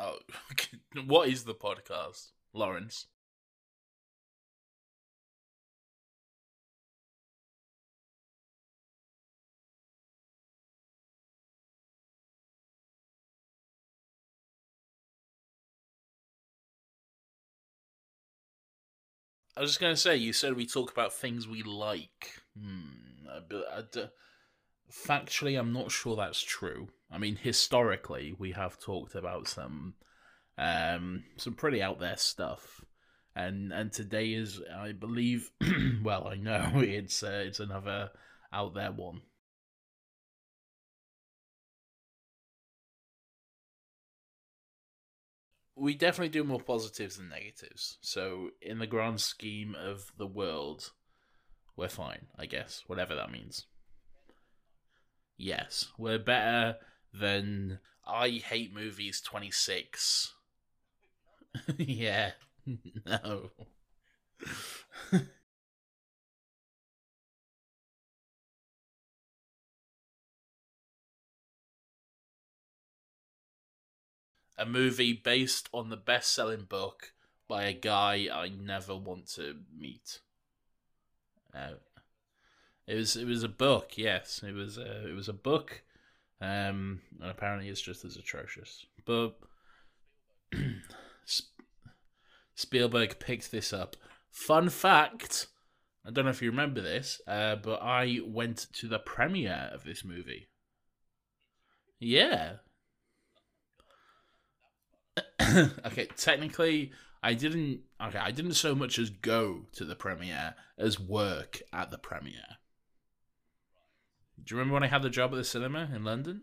Oh, what is the podcast, Lawrence? I was just gonna say, you said we talk about things we like. Hmm. I d- factually, I'm not sure that's true. I mean, historically, we have talked about some, um, some pretty out there stuff, and and today is, I believe, well, I know it's uh, it's another out there one. we definitely do more positives than negatives. So in the grand scheme of the world, we're fine, I guess, whatever that means. Yes, we're better than I hate movies 26. yeah. no. a movie based on the best selling book by a guy I never want to meet. Uh, it was it was a book, yes. It was a, it was a book. Um, and apparently it's just as atrocious. But Spielberg picked this up. Fun fact, I don't know if you remember this, uh, but I went to the premiere of this movie. Yeah, okay, technically, I didn't. Okay, I didn't so much as go to the premiere as work at the premiere. Do you remember when I had the job at the cinema in London?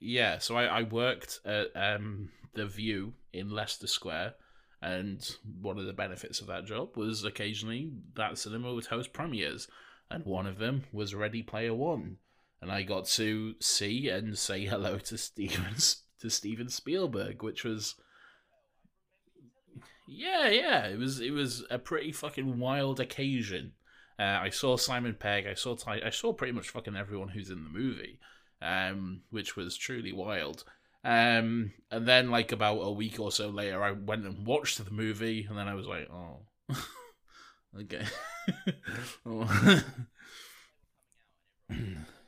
Yeah, so I, I worked at um, the Vue in Leicester Square, and one of the benefits of that job was occasionally that cinema would host premieres, and one of them was Ready Player One, and I got to see and say hello to Stevens to Steven Spielberg, which was yeah, yeah, it was it was a pretty fucking wild occasion. Uh, I saw Simon Pegg, I saw Ty- I saw pretty much fucking everyone who's in the movie, um, which was truly wild. Um, and then like about a week or so later, I went and watched the movie, and then I was like, oh, okay. oh.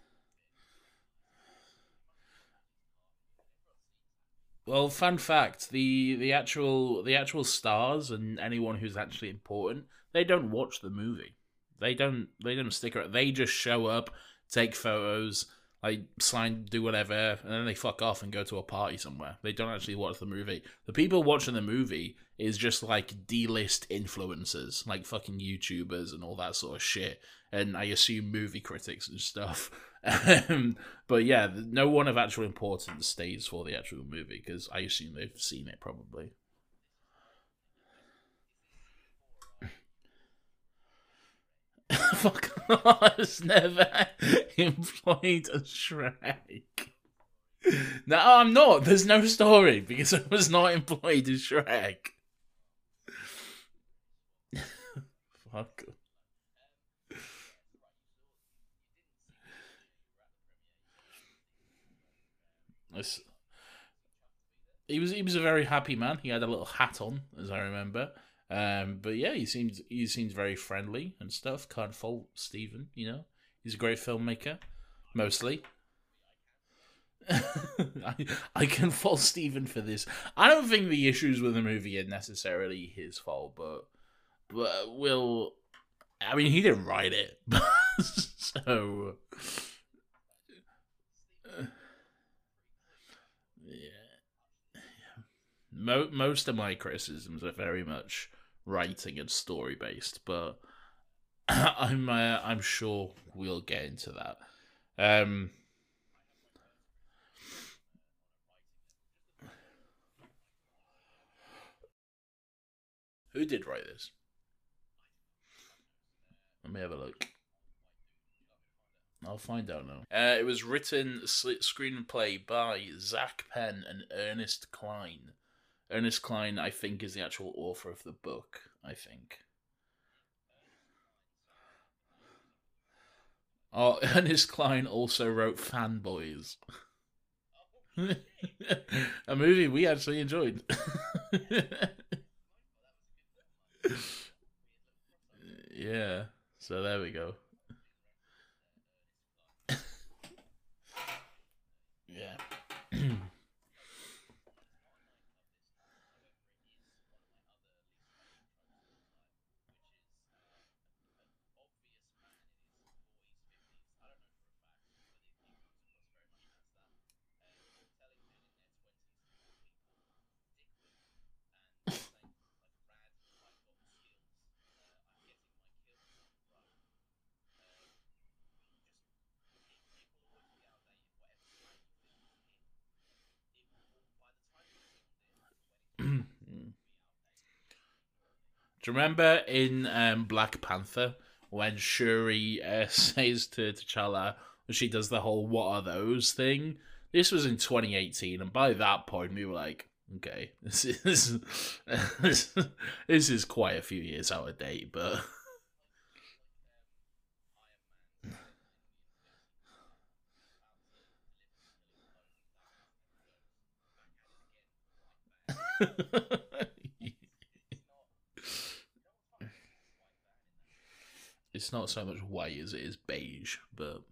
Well, fun fact: the the actual the actual stars and anyone who's actually important, they don't watch the movie. They don't they don't stick around. They just show up, take photos, like sign, do whatever, and then they fuck off and go to a party somewhere. They don't actually watch the movie. The people watching the movie is just like D list influencers, like fucking YouTubers and all that sort of shit. And I assume movie critics and stuff. Um, but yeah, no one of actual importance stays for the actual movie because I assume they've seen it probably. Fuck I was never employed a Shrek. No, I'm not. There's no story because I was not employed as Shrek. Fuck. It's, he was he was a very happy man. He had a little hat on, as I remember. Um, but yeah, he seems he seems very friendly and stuff. Can't fault Steven, you know. He's a great filmmaker, mostly. I, I can fault Steven for this. I don't think the issues with the movie are necessarily his fault, but but will I mean he didn't write it, so yeah. mo- most of my criticisms are very much writing and story based, but I'm uh, I'm sure we'll get into that. Um, who did write this? Let me have a look. I'll find out now. Uh, it was written, screenplay by Zak Penn and Ernest Cline. Ernest Cline, I think, is the actual author of the book. I think. Oh, Ernest Cline also wrote Fanboys. a movie we actually enjoyed. yeah. So there we go. yeah. Do you remember in um, Black Panther when Shuri uh, says to T'Challa, she does the whole "What are those?" thing? This was in 2018, and by that point, we were like, okay, this is this, this is quite a few years out of date, but. It's not so much white as it is beige, but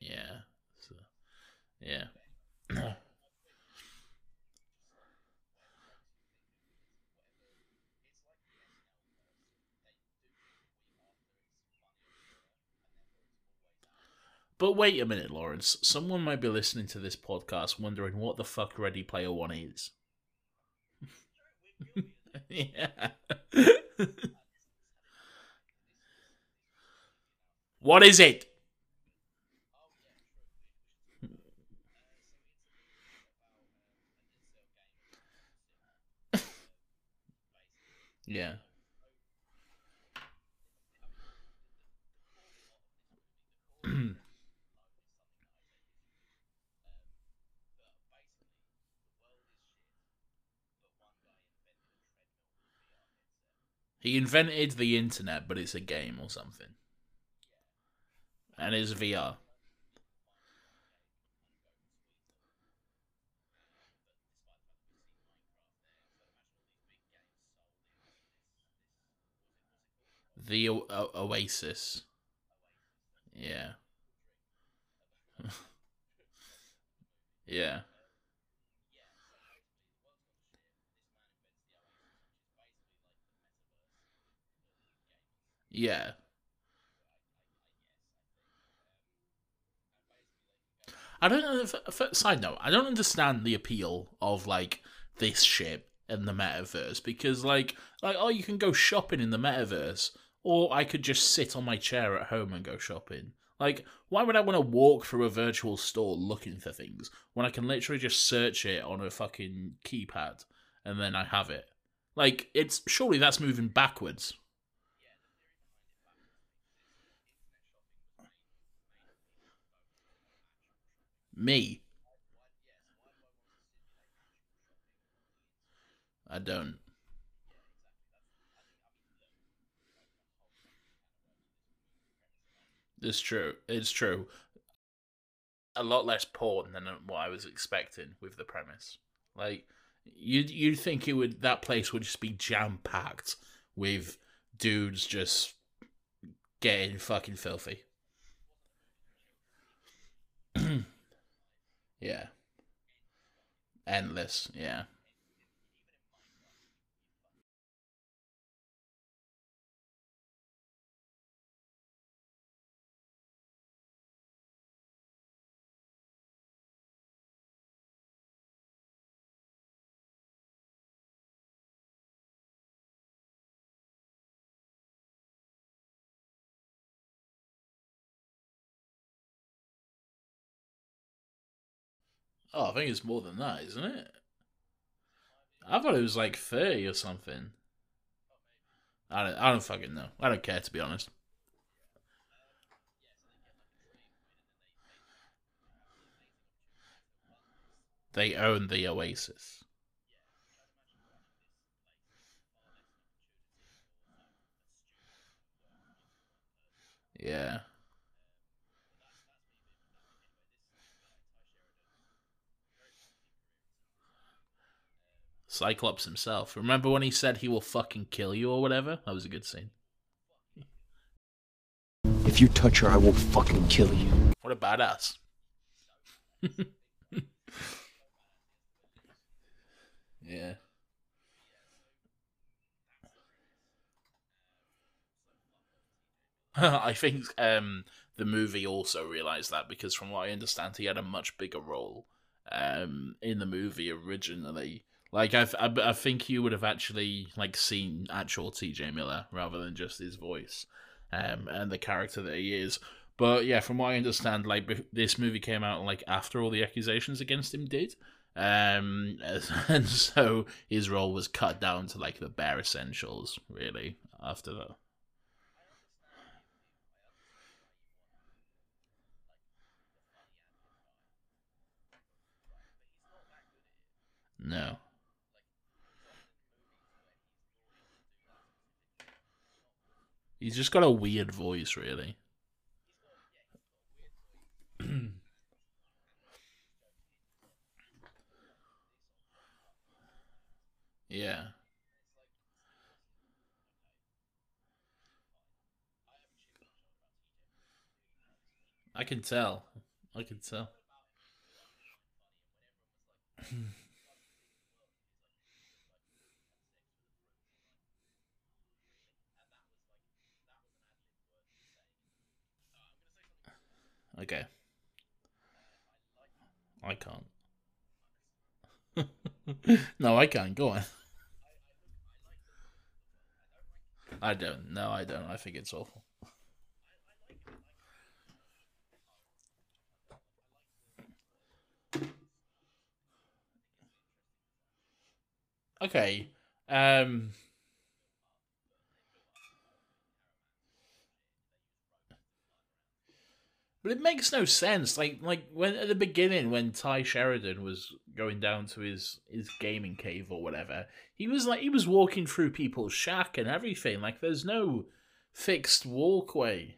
yeah, so, yeah. But wait a minute, Lawrence. Someone might be listening to this podcast wondering what the fuck Ready Player One is. yeah. What is it? yeah. he invented the internet, but it's a game or something and it's VR. The o- Oasis. Yeah. yeah. Yeah. I don't know. If, if, side note, I don't understand the appeal of like this shit in the metaverse because like like oh you can go shopping in the metaverse or I could just sit on my chair at home and go shopping. Like why would I want to walk through a virtual store looking for things when I can literally just search it on a fucking keypad and then I have it? Like it's surely that's moving backwards. Me. I don't. It's true. It's true. A lot less porn than what I was expecting with the premise. Like you'd you'd think it would that place would just be jam packed with dudes just getting fucking filthy. Yeah. Endless, yeah. Oh, I think it's more than that, isn't it? I thought it was like 30 or something. I don't, I don't fucking know. I don't care, to be honest. They own the Oasis. Yeah. Cyclops himself. Remember when he said he will fucking kill you or whatever? That was a good scene. If you touch her, I will fucking kill you. What a badass. yeah. I think um, the movie also realized that because, from what I understand, he had a much bigger role um, in the movie originally. Like I, I, I think you would have actually like seen actual T.J. Miller rather than just his voice um, and the character that he is. But yeah, from what I understand, like this movie came out like after all the accusations against him did, um, and so his role was cut down to like the bare essentials, really. After that. No. He's just got a weird voice, really. yeah. I can tell. I can tell. Okay. I can't. no, I can't. Go on. I don't. No, I don't. I think it's awful. Okay. Um But it makes no sense. Like like when at the beginning when Tye Sheridan was going down to his his gaming cave or whatever, he was like he was walking through people's shack and everything. Like there's no fixed walkway.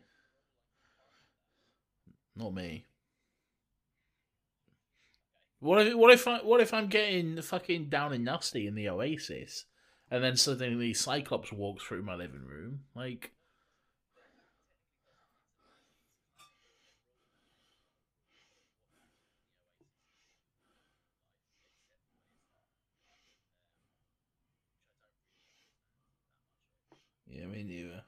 Not me. What if what if I what if I'm getting fucking down and nasty in the Oasis, and then suddenly Cyclops walks through my living room? Like Yeah, me neither.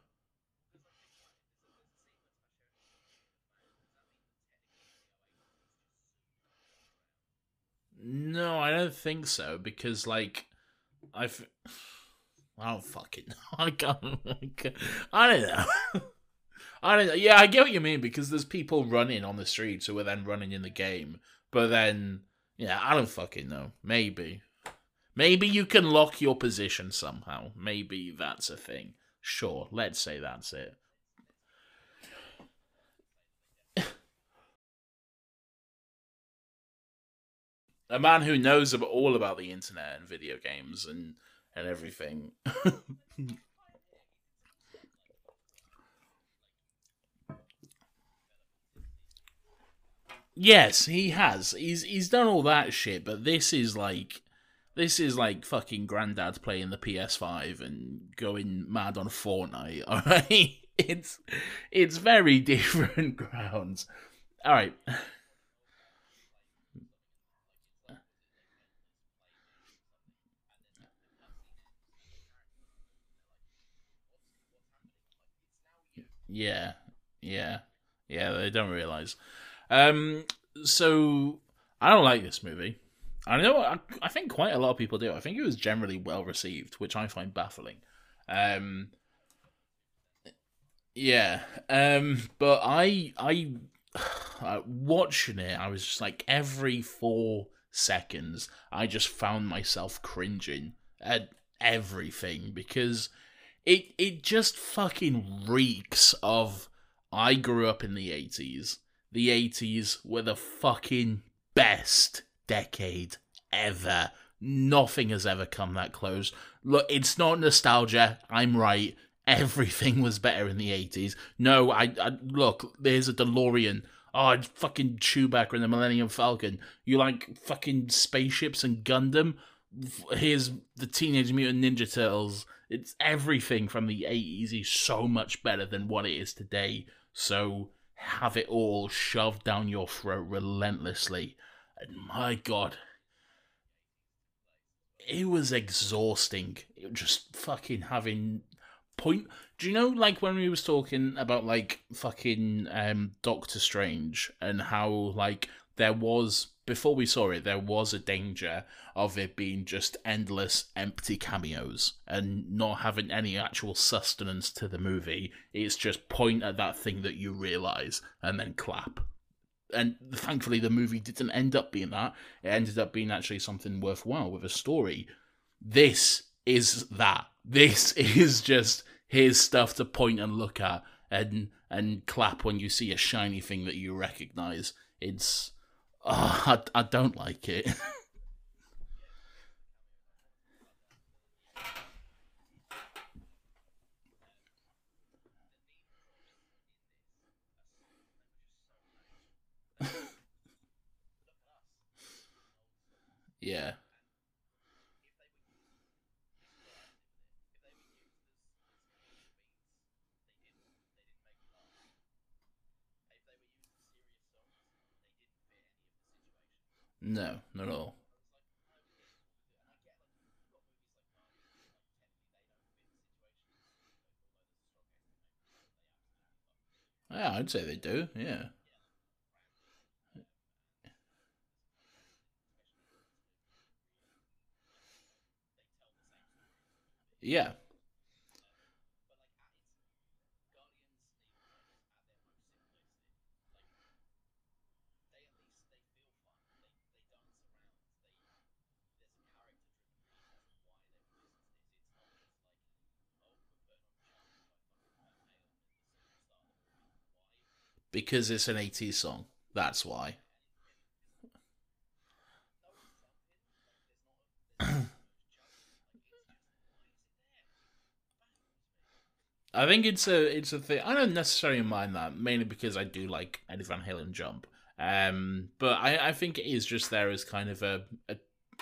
No, I don't think so because like I've I don't fucking know. I can't. I don't know. I don't know. Yeah, I get what you mean because there's people running on the streets who are then running in the game, but then yeah, I don't fucking know. Maybe, maybe you can lock your position somehow. Maybe that's a thing. Sure, let's say that's it. a man who knows about all about the internet and video games and and everything. yes, he has. He's he's done all that shit, but this is like this is like fucking granddad playing the PS5 and going mad on Fortnite. All right, it's it's very different grounds. All right. Yeah, yeah, yeah. They don't realize. Um, so I don't like this movie. I know. I, I think quite a lot of people do. I think it was generally well received, which I find baffling. Um, yeah. Um, but I, I, uh, watching it, I was just like every four seconds, I just found myself cringing at everything because it it just fucking reeks of I grew up in the 80s. The 80s were the fucking best decade ever. Nothing has ever come that close. Look, it's not nostalgia. I'm right. Everything was better in the 80s. No, I, I look, there's a DeLorean. Oh, fucking Chewbacca and the Millennium Falcon. You like fucking spaceships and Gundam? here's the Teenage Mutant Ninja Turtles. It's everything from the 80s is so much better than what it is today. So have it all shoved down your throat relentlessly. And my god, it was exhausting. It just fucking having point. Do you know, like when we was talking about like fucking um Doctor Strange and how like there was before we saw it, there was a danger of it being just endless empty cameos and not having any actual sustenance to the movie. It's just point at that thing that you realize and then clap. And thankfully, the movie didn't end up being that. It ended up being actually something worthwhile with a story. This is that. This is just here's stuff to point and look at and and clap when you see a shiny thing that you recognize. It's oh, I, I don't like it. yeah. No, not at all. Yeah, I'd say they do. Yeah. Yeah. Because it's an 80s song. That's why. I think it's a it's a thing. I don't necessarily mind that mainly because I do like Eddie Van Halen jump. Um, but I I think it is just there as kind of a, a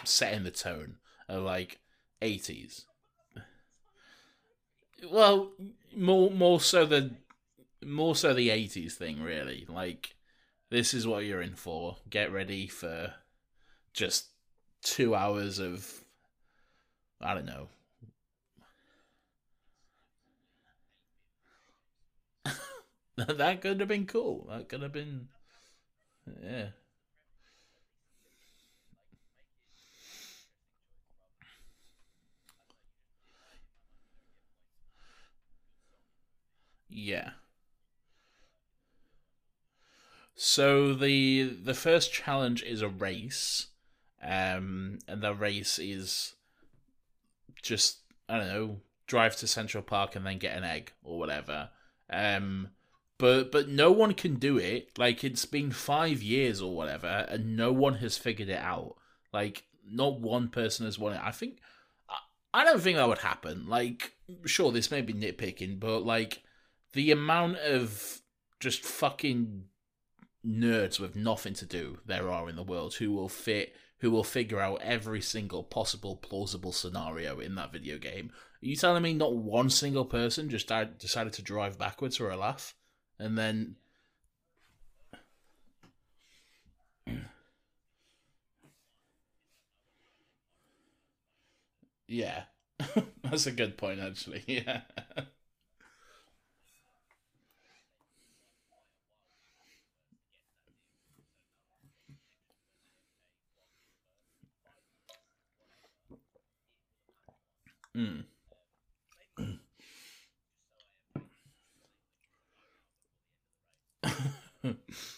setting the tone of like eighties. Well, more more so the more so the eighties thing, really. Like this is what you're in for. Get ready for just two hours of I don't know that could have been cool. That could have been, yeah. Yeah. So the the first challenge is a race, um, and the race is just I don't know, drive to Central Park and then get an egg or whatever. Um, but but no one can do it. Like it's been five years or whatever, and no one has figured it out. Like not one person has won it. I think I don't think that would happen. Like sure, this may be nitpicking, but like the amount of just fucking nerds with nothing to do there are in the world who will fit who will figure out every single possible plausible scenario in that video game. Are you telling me not one single person just decided to drive backwards for a laugh? and then yeah that's a good point actually yeah mm.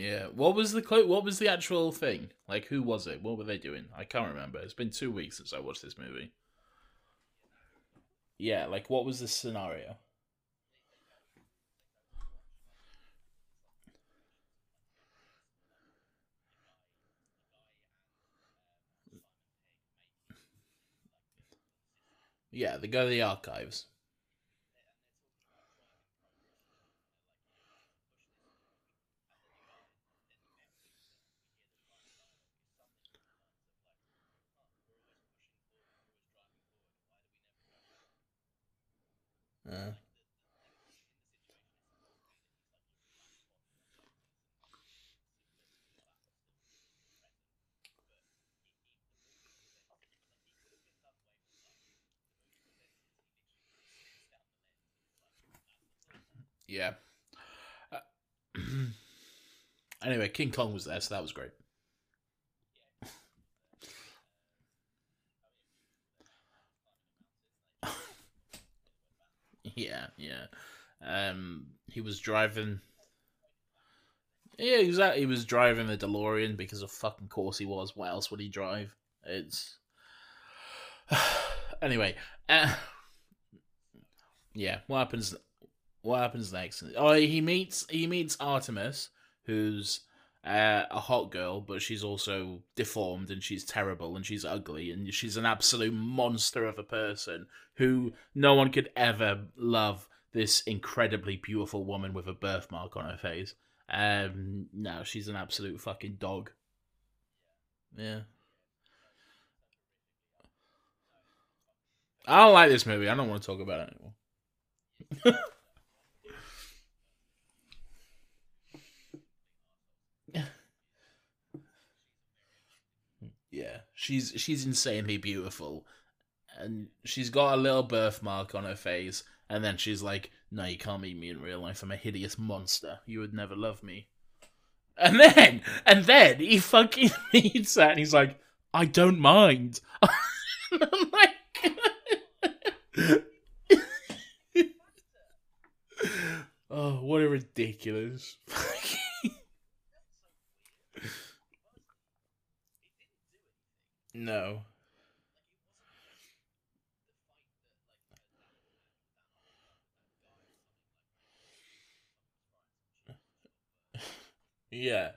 Yeah. What was the quote? What was the actual thing? Like, who was it? What were they doing? I can't remember. It's been two weeks since I watched this movie. Yeah. Like, what was the scenario? Yeah, the guy to the archives. Yeah. Uh, anyway, King Kong was there, so that was great. Yeah. Um, he was driving. Yeah, exactly. He was driving the DeLorean because of fucking course he was. What else would he drive? It's anyway. Uh... Yeah, what happens? What happens next? Oh, he meets he meets Artemis, who's uh, a hot girl, but she's also deformed and she's terrible and she's ugly and she's an absolute monster of a person who no one could ever love. This incredibly beautiful woman with a birthmark on her face. Um, no, she's an absolute fucking dog. Yeah. I don't like this movie. I don't want to talk about it anymore. yeah, she's she's insanely beautiful, and she's got a little birthmark on her face. And then she's like, "No, you can't meet me in real life. I'm a hideous monster. You would never love me." And then, and then he fucking meets her, and he's like, "I don't mind." I'm like, oh, what a ridiculous. no. Yeah.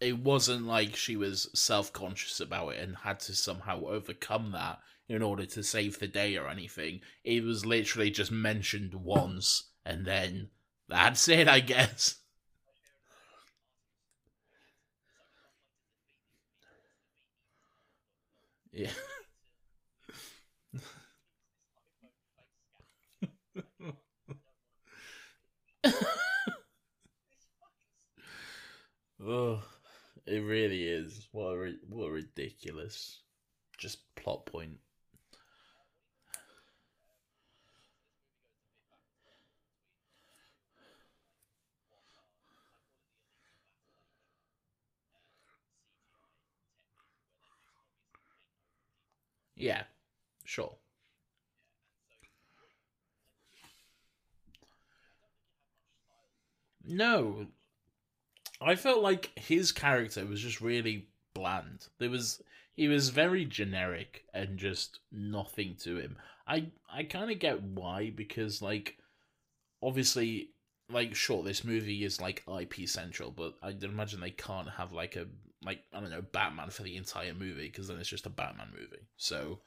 It wasn't like she was self conscious about it and had to somehow overcome that in order to save the day or anything. It was literally just mentioned once and then that's it, I guess. Yeah. oh, it really is. What a what a ridiculous, just plot point. Yeah, sure. No, I felt like his character was just really bland. There was he was very generic and just nothing to him. I I kind of get why because like obviously like sure this movie is like IP central, but I imagine they can't have like a like I don't know Batman for the entire movie because then it's just a Batman movie. So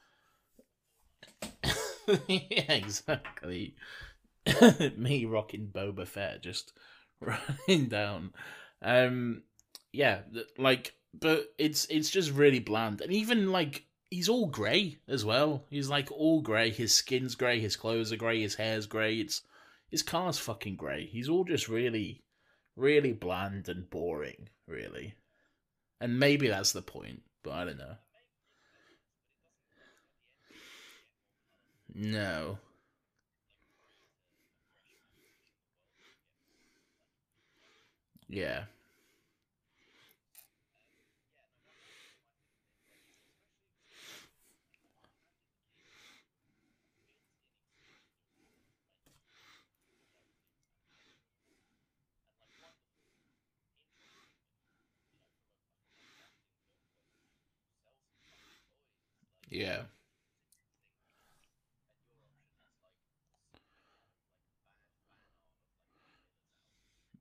yeah, exactly. Me rocking Boba Fett just running down. Um, yeah, like, but it's it's just really bland, and even like he's all grey as well. He's like all grey. His skin's grey. His clothes are grey. His hair's grey. It's his car's fucking grey. He's all just really, really bland and boring, really. And maybe that's the point, but I don't know. No. Yeah. Yeah.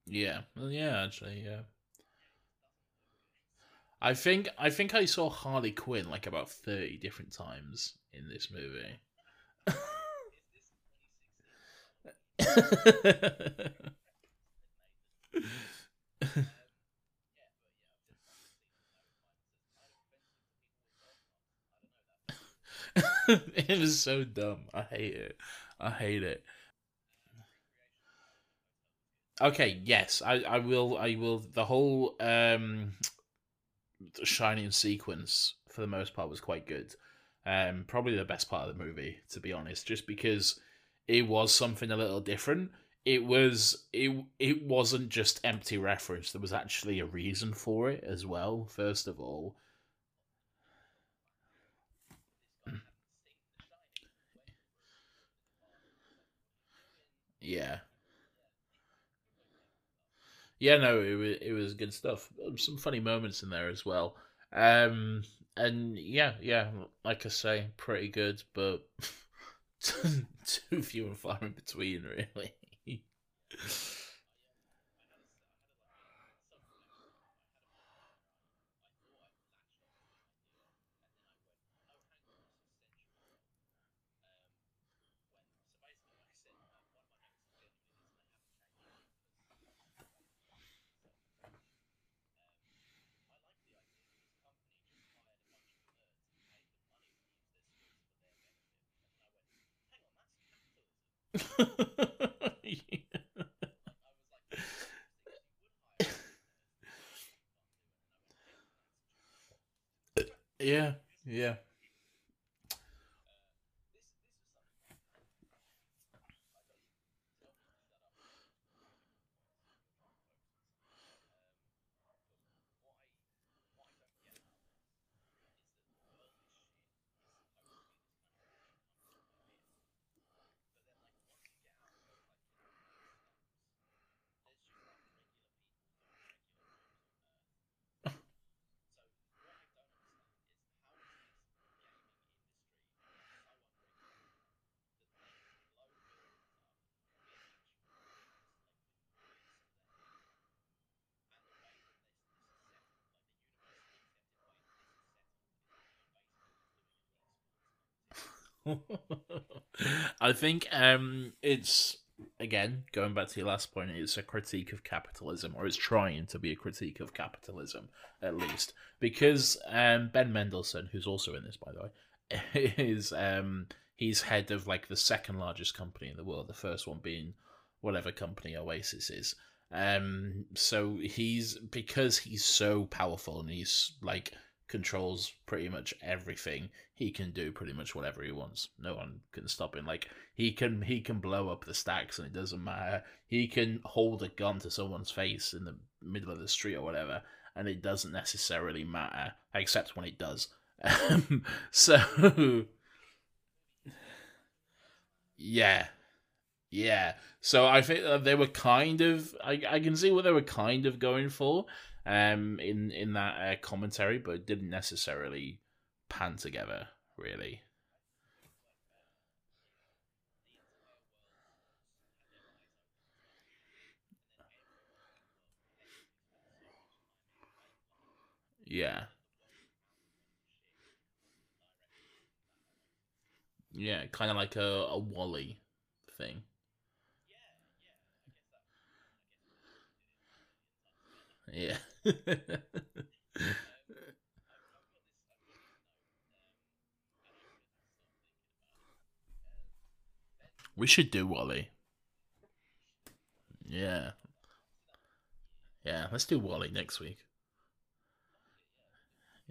Yeah, yeah, actually, yeah. I think I think I saw Harley Quinn like about thirty different times in this movie. it was so dumb. I hate it. I hate it. Okay, yes, I, I will I will the whole um shining sequence for the most part was quite good. Um probably the best part of the movie, to be honest, just because it was something a little different. It was it it wasn't just empty reference. There was actually a reason for it as well, first of all. Yeah. Yeah, no, it was it was good stuff. Um, Some funny moments in there as well. Um, and yeah, yeah, like I say, pretty good, but too few and far in between, really. yeah, yeah. I think um, it's again going back to your last point. It's a critique of capitalism, or it's trying to be a critique of capitalism, at least, because um, Ben Mendelsohn, who's also in this, by the way, is um, he's head of like the second largest company in the world. The first one being whatever company Oasis is. Um, so he's because he's so powerful and he's like controls pretty much everything. He can do pretty much whatever he wants. No one can stop him. Like he can he can blow up the stacks and it doesn't matter. He can hold a gun to someone's face in the middle of the street or whatever, and it doesn't necessarily matter, except when it does. So yeah, yeah. So I think they were kind of I I can see what they were kind of going for um in in that uh, commentary, but it didn't necessarily pan together really. Yeah. Yeah, kind of like a, a WALL-E thing. Yeah. We should do WALL-E. Yeah. Yeah, let's do WALL-E next week.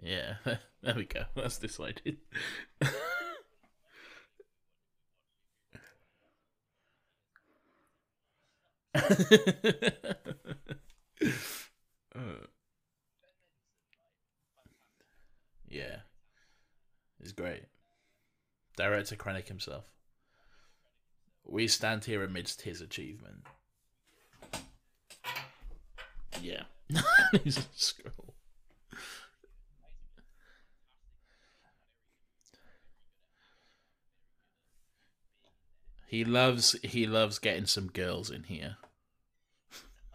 Yeah. there we go. That's decided. Uh, yeah. He's great. Director Krennic himself. We stand here amidst his achievement. Yeah. He's a scroll. He loves he loves getting some girls in here.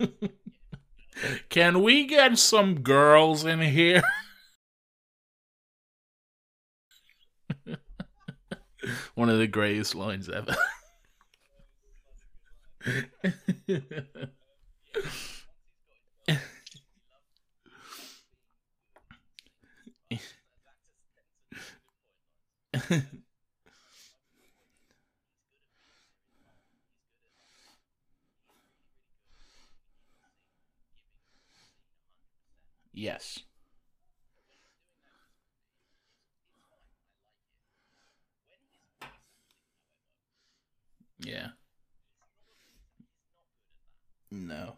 Can we get some girls in here? One of the greatest lines ever. yes. Yeah. No.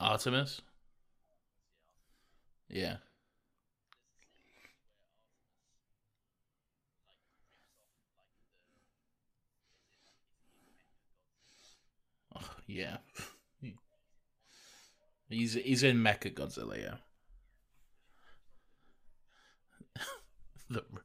Artemis? Yeah. Yeah. He's he's in Mecha Godzilla, yeah. the roof.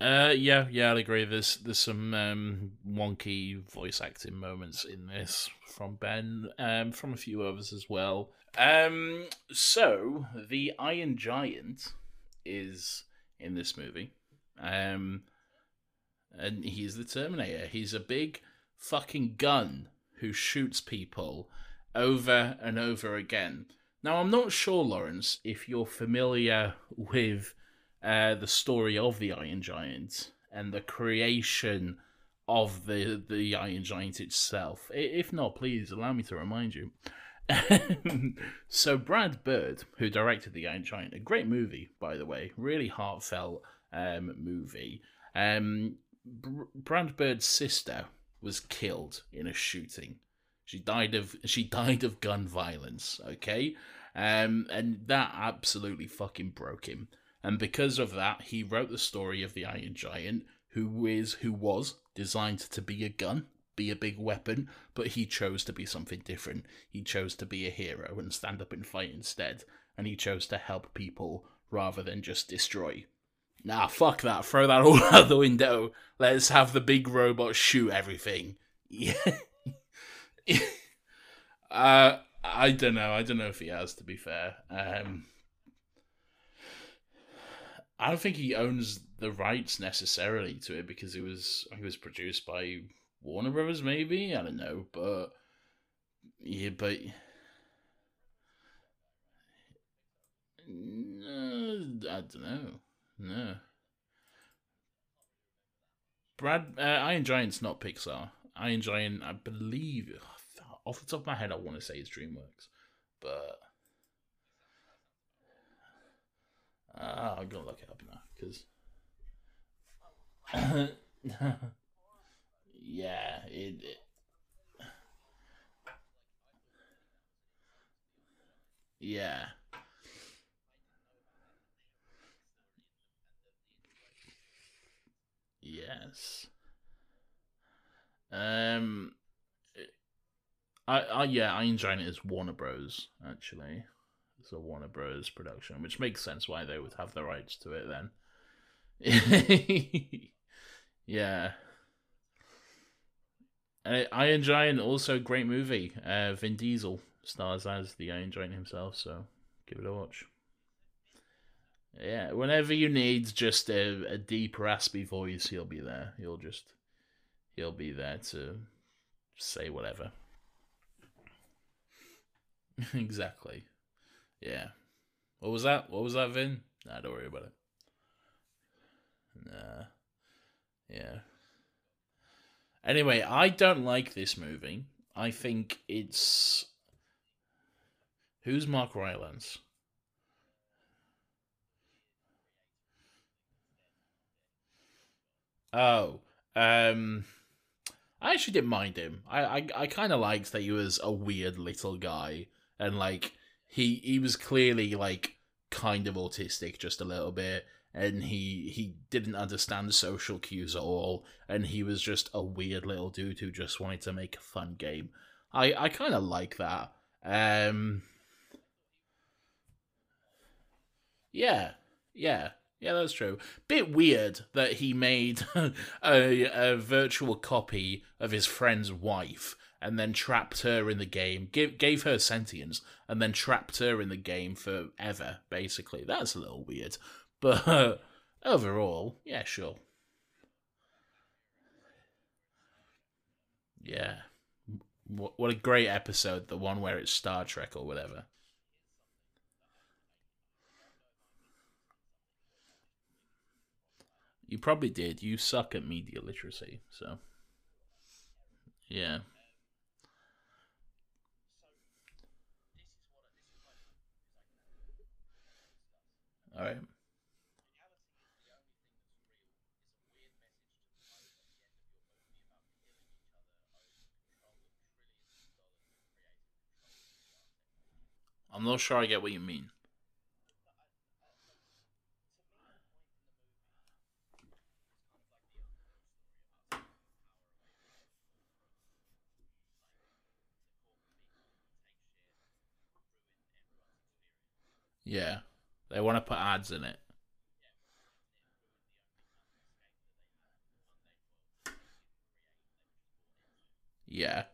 Uh, yeah, yeah, I'd agree. There's there's some um, wonky voice acting moments in this from Ben, um, from a few others as well. Um, so the Iron Giant is in this movie, um, and he's the Terminator. He's a big fucking gun who shoots people over and over again. Now, I'm not sure, Lawrence, if you're familiar with uh, the story of the Iron Giant and the creation of the the Iron Giant itself. If not, please allow me to remind you. so Brad Bird, who directed the Iron Giant, a great movie by the way, really heartfelt um, movie. Um, Br- Brad Bird's sister was killed in a shooting. She died of she died of gun violence. Okay, um, and that absolutely fucking broke him. And because of that, he wrote the story of the Iron Giant, who is who was designed to be a gun, be a big weapon, but he chose to be something different. He chose to be a hero and stand up and fight instead, and he chose to help people rather than just destroy. Nah, fuck that. Throw that all out the window. Let's have the big robot shoot everything. Yeah. uh, I don't know. I don't know if he has, to be fair. Um, I don't think he owns the rights necessarily to it because it was it was produced by Warner Brothers, maybe I don't know, but yeah, but no, I don't know, no. Brad uh, Iron Giant's not Pixar. Iron Giant, I believe, off the top of my head, I want to say it's DreamWorks, but Uh, I'm gonna look it up now because. yeah, it, it. Yeah. Yes. Um. I, I yeah, Iron Giant is Warner Bros. Actually. It's a Warner Bros. production, which makes sense why they would have the rights to it then. yeah. Uh, Iron Giant, also great movie. Uh, Vin Diesel stars as the Iron Giant himself, so give it a watch. Yeah, whenever you need just a, a deep, raspy voice, he'll be there. He'll just, he'll be there to say whatever. exactly. Yeah. What was that? What was that, Vin? Nah, don't worry about it. Nah. Yeah. Anyway, I don't like this movie. I think it's. Who's Mark Rylance? Oh, um, I actually didn't mind him. I I, I kind of liked that he was a weird little guy, and like he he was clearly like kind of autistic, just a little bit, and he he didn't understand social cues at all, and he was just a weird little dude who just wanted to make a fun game. I I kind of like that. Um, yeah, yeah. Yeah, that's true. Bit weird that he made a, a virtual copy of his friend's wife and then trapped her in the game, gave, gave her sentience, and then trapped her in the game forever, basically. That's a little weird. But uh, overall, yeah, sure. Yeah. What, what a great episode, the one where it's Star Trek or whatever. You probably did. You suck at media literacy, so yeah. All right. I'm not sure I get what you mean. Yeah. They want to put ads in it. Yeah.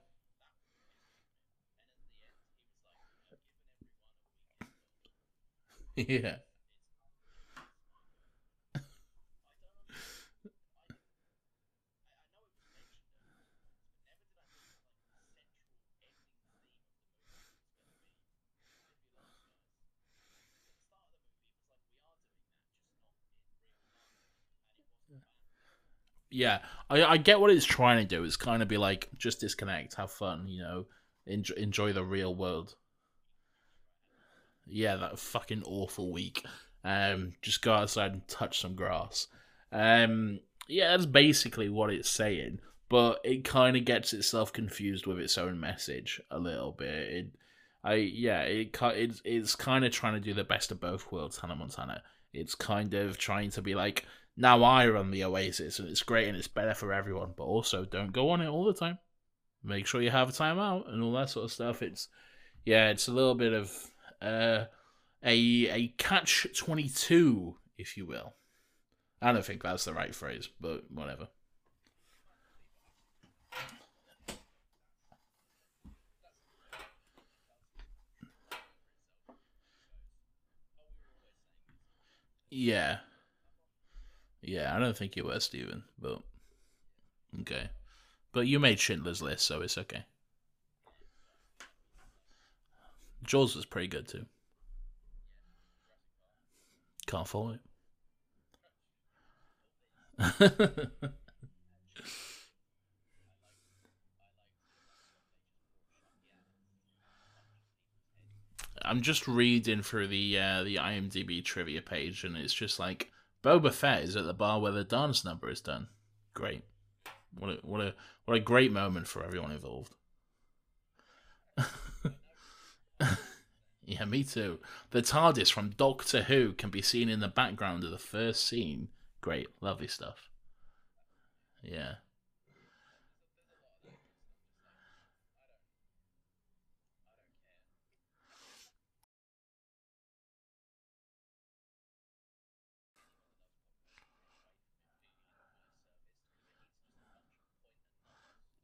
yeah. Yeah, I, I get what it's trying to do. It's kind of be like just disconnect, have fun, you know, enjoy, enjoy the real world. Yeah, that fucking awful week. Um, just go outside and touch some grass. Um, yeah, that's basically what it's saying, but it kind of gets itself confused with its own message a little bit. It, I yeah, it it's it's kind of trying to do the best of both worlds, Hannah Montana. It's kind of trying to be like, now I run the Oasis and it's great and it's better for everyone, but also don't go on it all the time. Make sure you have a time out and all that sort of stuff. It's yeah, it's a little bit of uh, a a catch twenty two, if you will. I don't think that's the right phrase, but whatever. Yeah. Yeah, I don't think you were, Steven, but okay. But you made Schindler's List, so it's okay. Jaws was pretty good too. Can't follow it. I'm just reading through the uh, the IMDb trivia page, and it's just like Boba Fett is at the bar where the dance number is done. Great. What a what a what a great moment for everyone involved. yeah, me too. The TARDIS from Doctor Who can be seen in the background of the first scene. Great, lovely stuff. Yeah.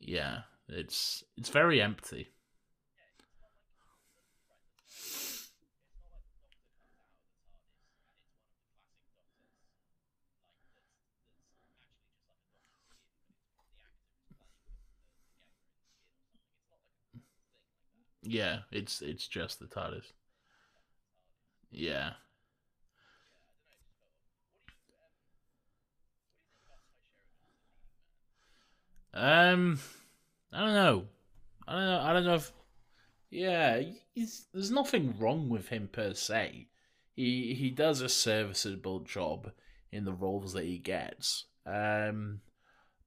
Yeah, it's it's very empty. Yeah, it's it's just the TARDIS. Yeah. Um, I don't know. I don't know. I don't know if. Yeah, there's nothing wrong with him per se. He he does a serviceable job in the roles that he gets. Um,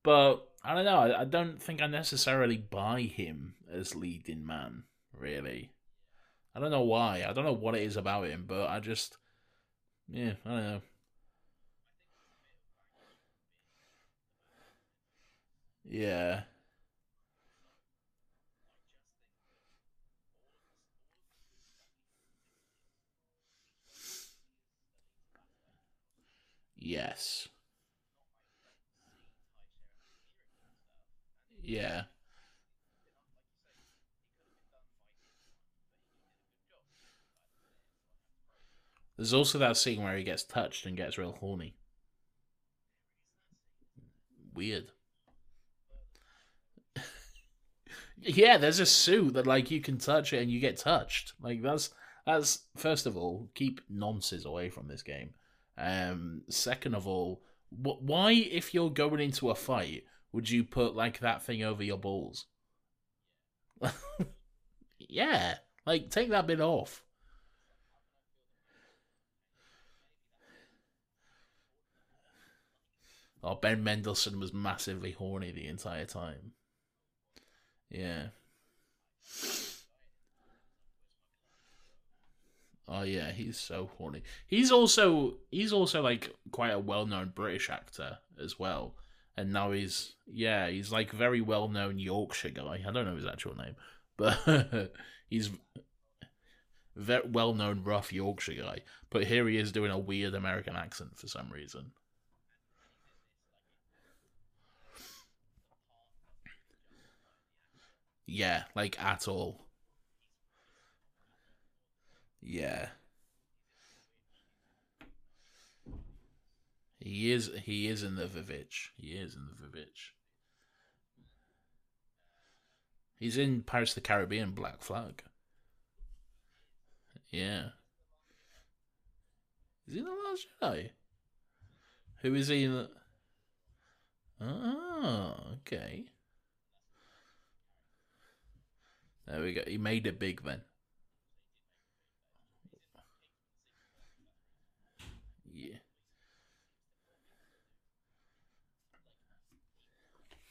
but I don't know. I, I don't think I necessarily buy him as leading man. Really, I don't know why. I don't know what it is about him, but I just, yeah, I don't know. Yeah. Yes. Yeah. There's also that scene where he gets touched and gets real horny. Weird. Yeah, there's a suit that like you can touch it and you get touched. Like that's that's first of all, keep nonsense away from this game. Um, second of all, wh- why if you're going into a fight would you put like that thing over your balls? yeah, like take that bit off. Oh, Ben Mendelsohn was massively horny the entire time. Yeah. Oh yeah, he's so horny. He's also he's also like quite a well-known British actor as well. And now he's yeah, he's like very well-known Yorkshire guy. I don't know his actual name, but he's very well-known rough Yorkshire guy. But here he is doing a weird American accent for some reason. Yeah, like at all. Yeah. He is he is in the Vivitch. He is in the Vivitch. He's in Pirates of the Caribbean Black Flag. Yeah. Is he in the Last Jedi? Who is he in the Oh, okay. There we go. He made it big then. Yeah.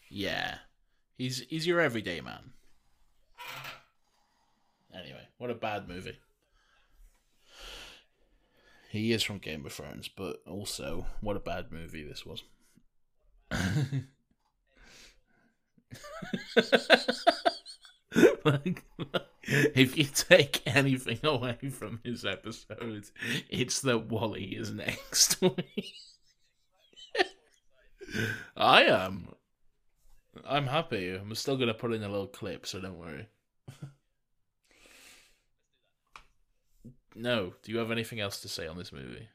Yeah. He's he's your everyday man. Anyway, what a bad movie. He is from Game of Thrones, but also what a bad movie this was. like, if you take anything away from his episodes, it's that WALL-E is next. I am. I'm happy. I'm still gonna put in a little clip, so don't worry. no. Do you have anything else to say on this movie?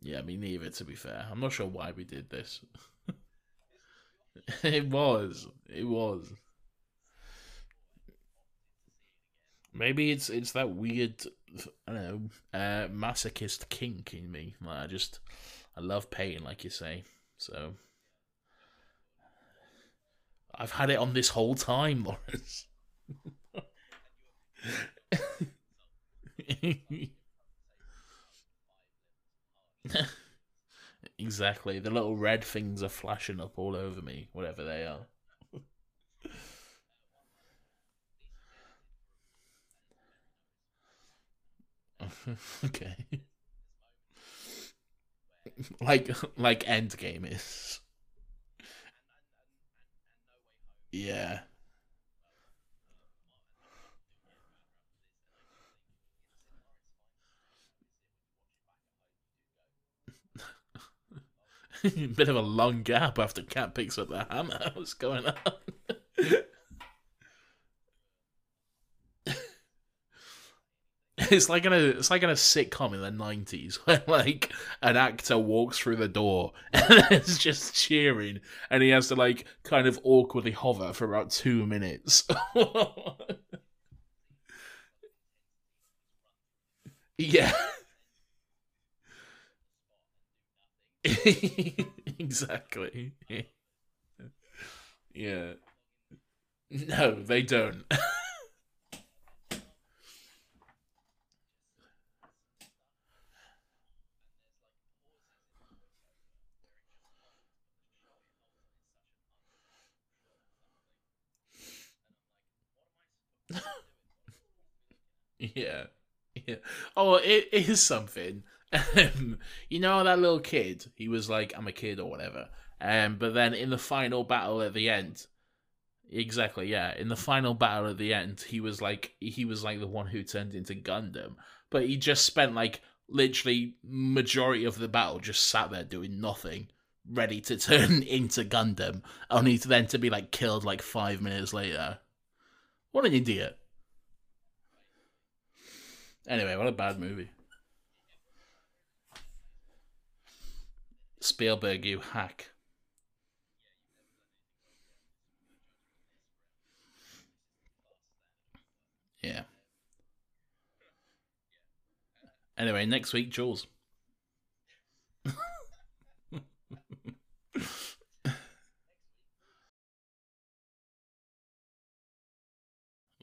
Yeah, me neither. To be fair, I'm not sure why we did this. it was. It was. Maybe it's it's that weird, I don't know, uh, masochist kink in me. Like I just, I love pain, like you say. So, I've had it on this whole time, Lawrence. exactly. The little red things are flashing up all over me, whatever they are. okay. like like Endgame is. Yeah. Bit of a long gap after Cap picks up the hammer. What's going on? it's like in a it's like in a sitcom in the nineties where like an actor walks through the door and it's just cheering and he has to like kind of awkwardly hover for about two minutes. Yeah. exactly. Yeah. No, they don't. yeah. Yeah. Oh, it is something. Um, you know that little kid? He was like, "I'm a kid" or whatever. Um, but then in the final battle at the end, exactly, yeah, in the final battle at the end, he was like, he was like the one who turned into Gundam. But he just spent like literally majority of the battle just sat there doing nothing, ready to turn into Gundam, only to then to be like killed like five minutes later. What an idiot! Anyway, what a bad movie. Spielberg, you hack. Yeah. Anyway, next week, Jaws.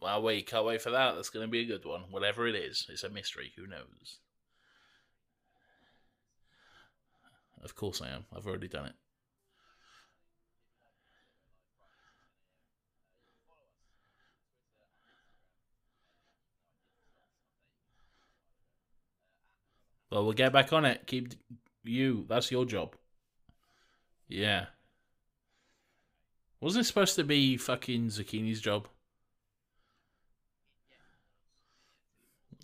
well, wait, can't wait for that. That's going to be a good one. Whatever it is, it's a mystery. Who knows? Of course I am. I've already done it. Well, we'll get back on it. Keep you. That's your job. Yeah. Wasn't it supposed to be fucking Zucchini's job?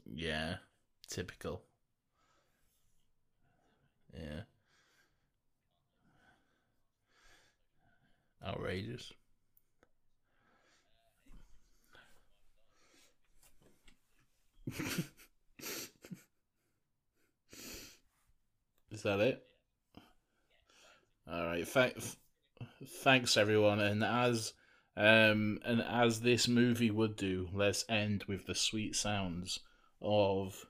Yeah. Typical. Yeah. Outrageous. Is that it? All right. Thanks, thanks everyone. And as um and as this movie would do, let's end with the sweet sounds of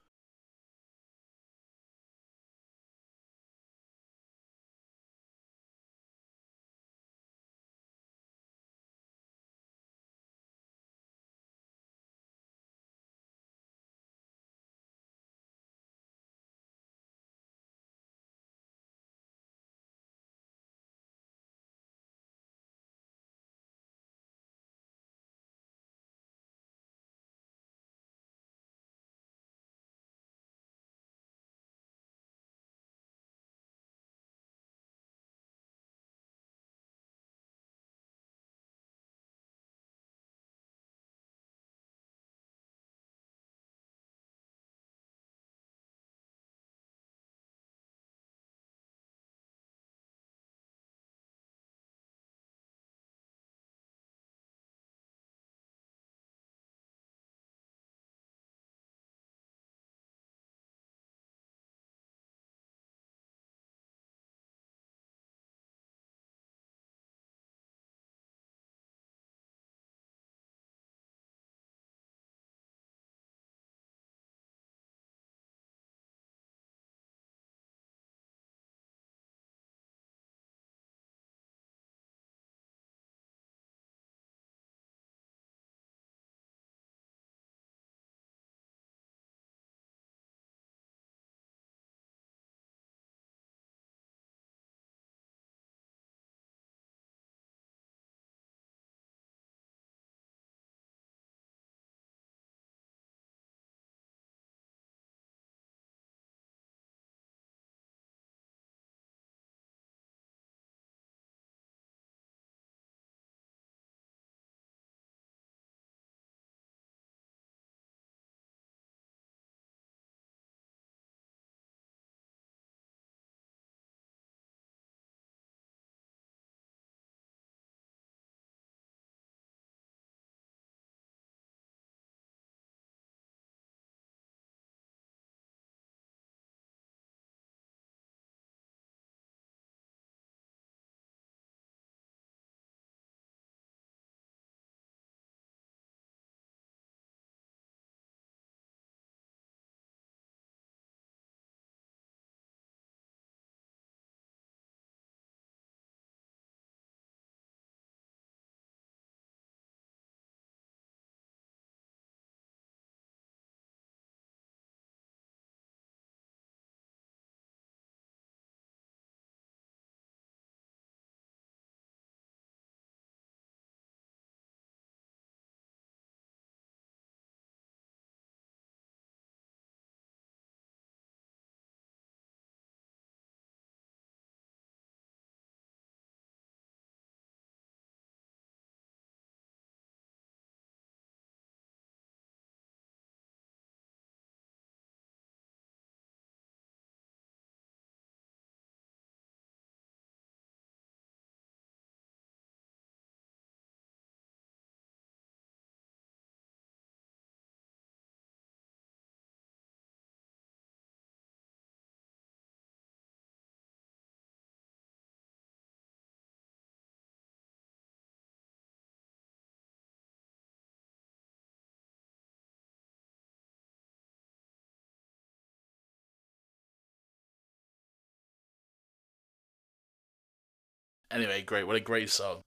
Anyway, great. What a great song.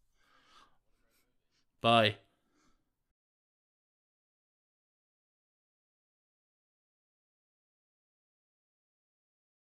Bye.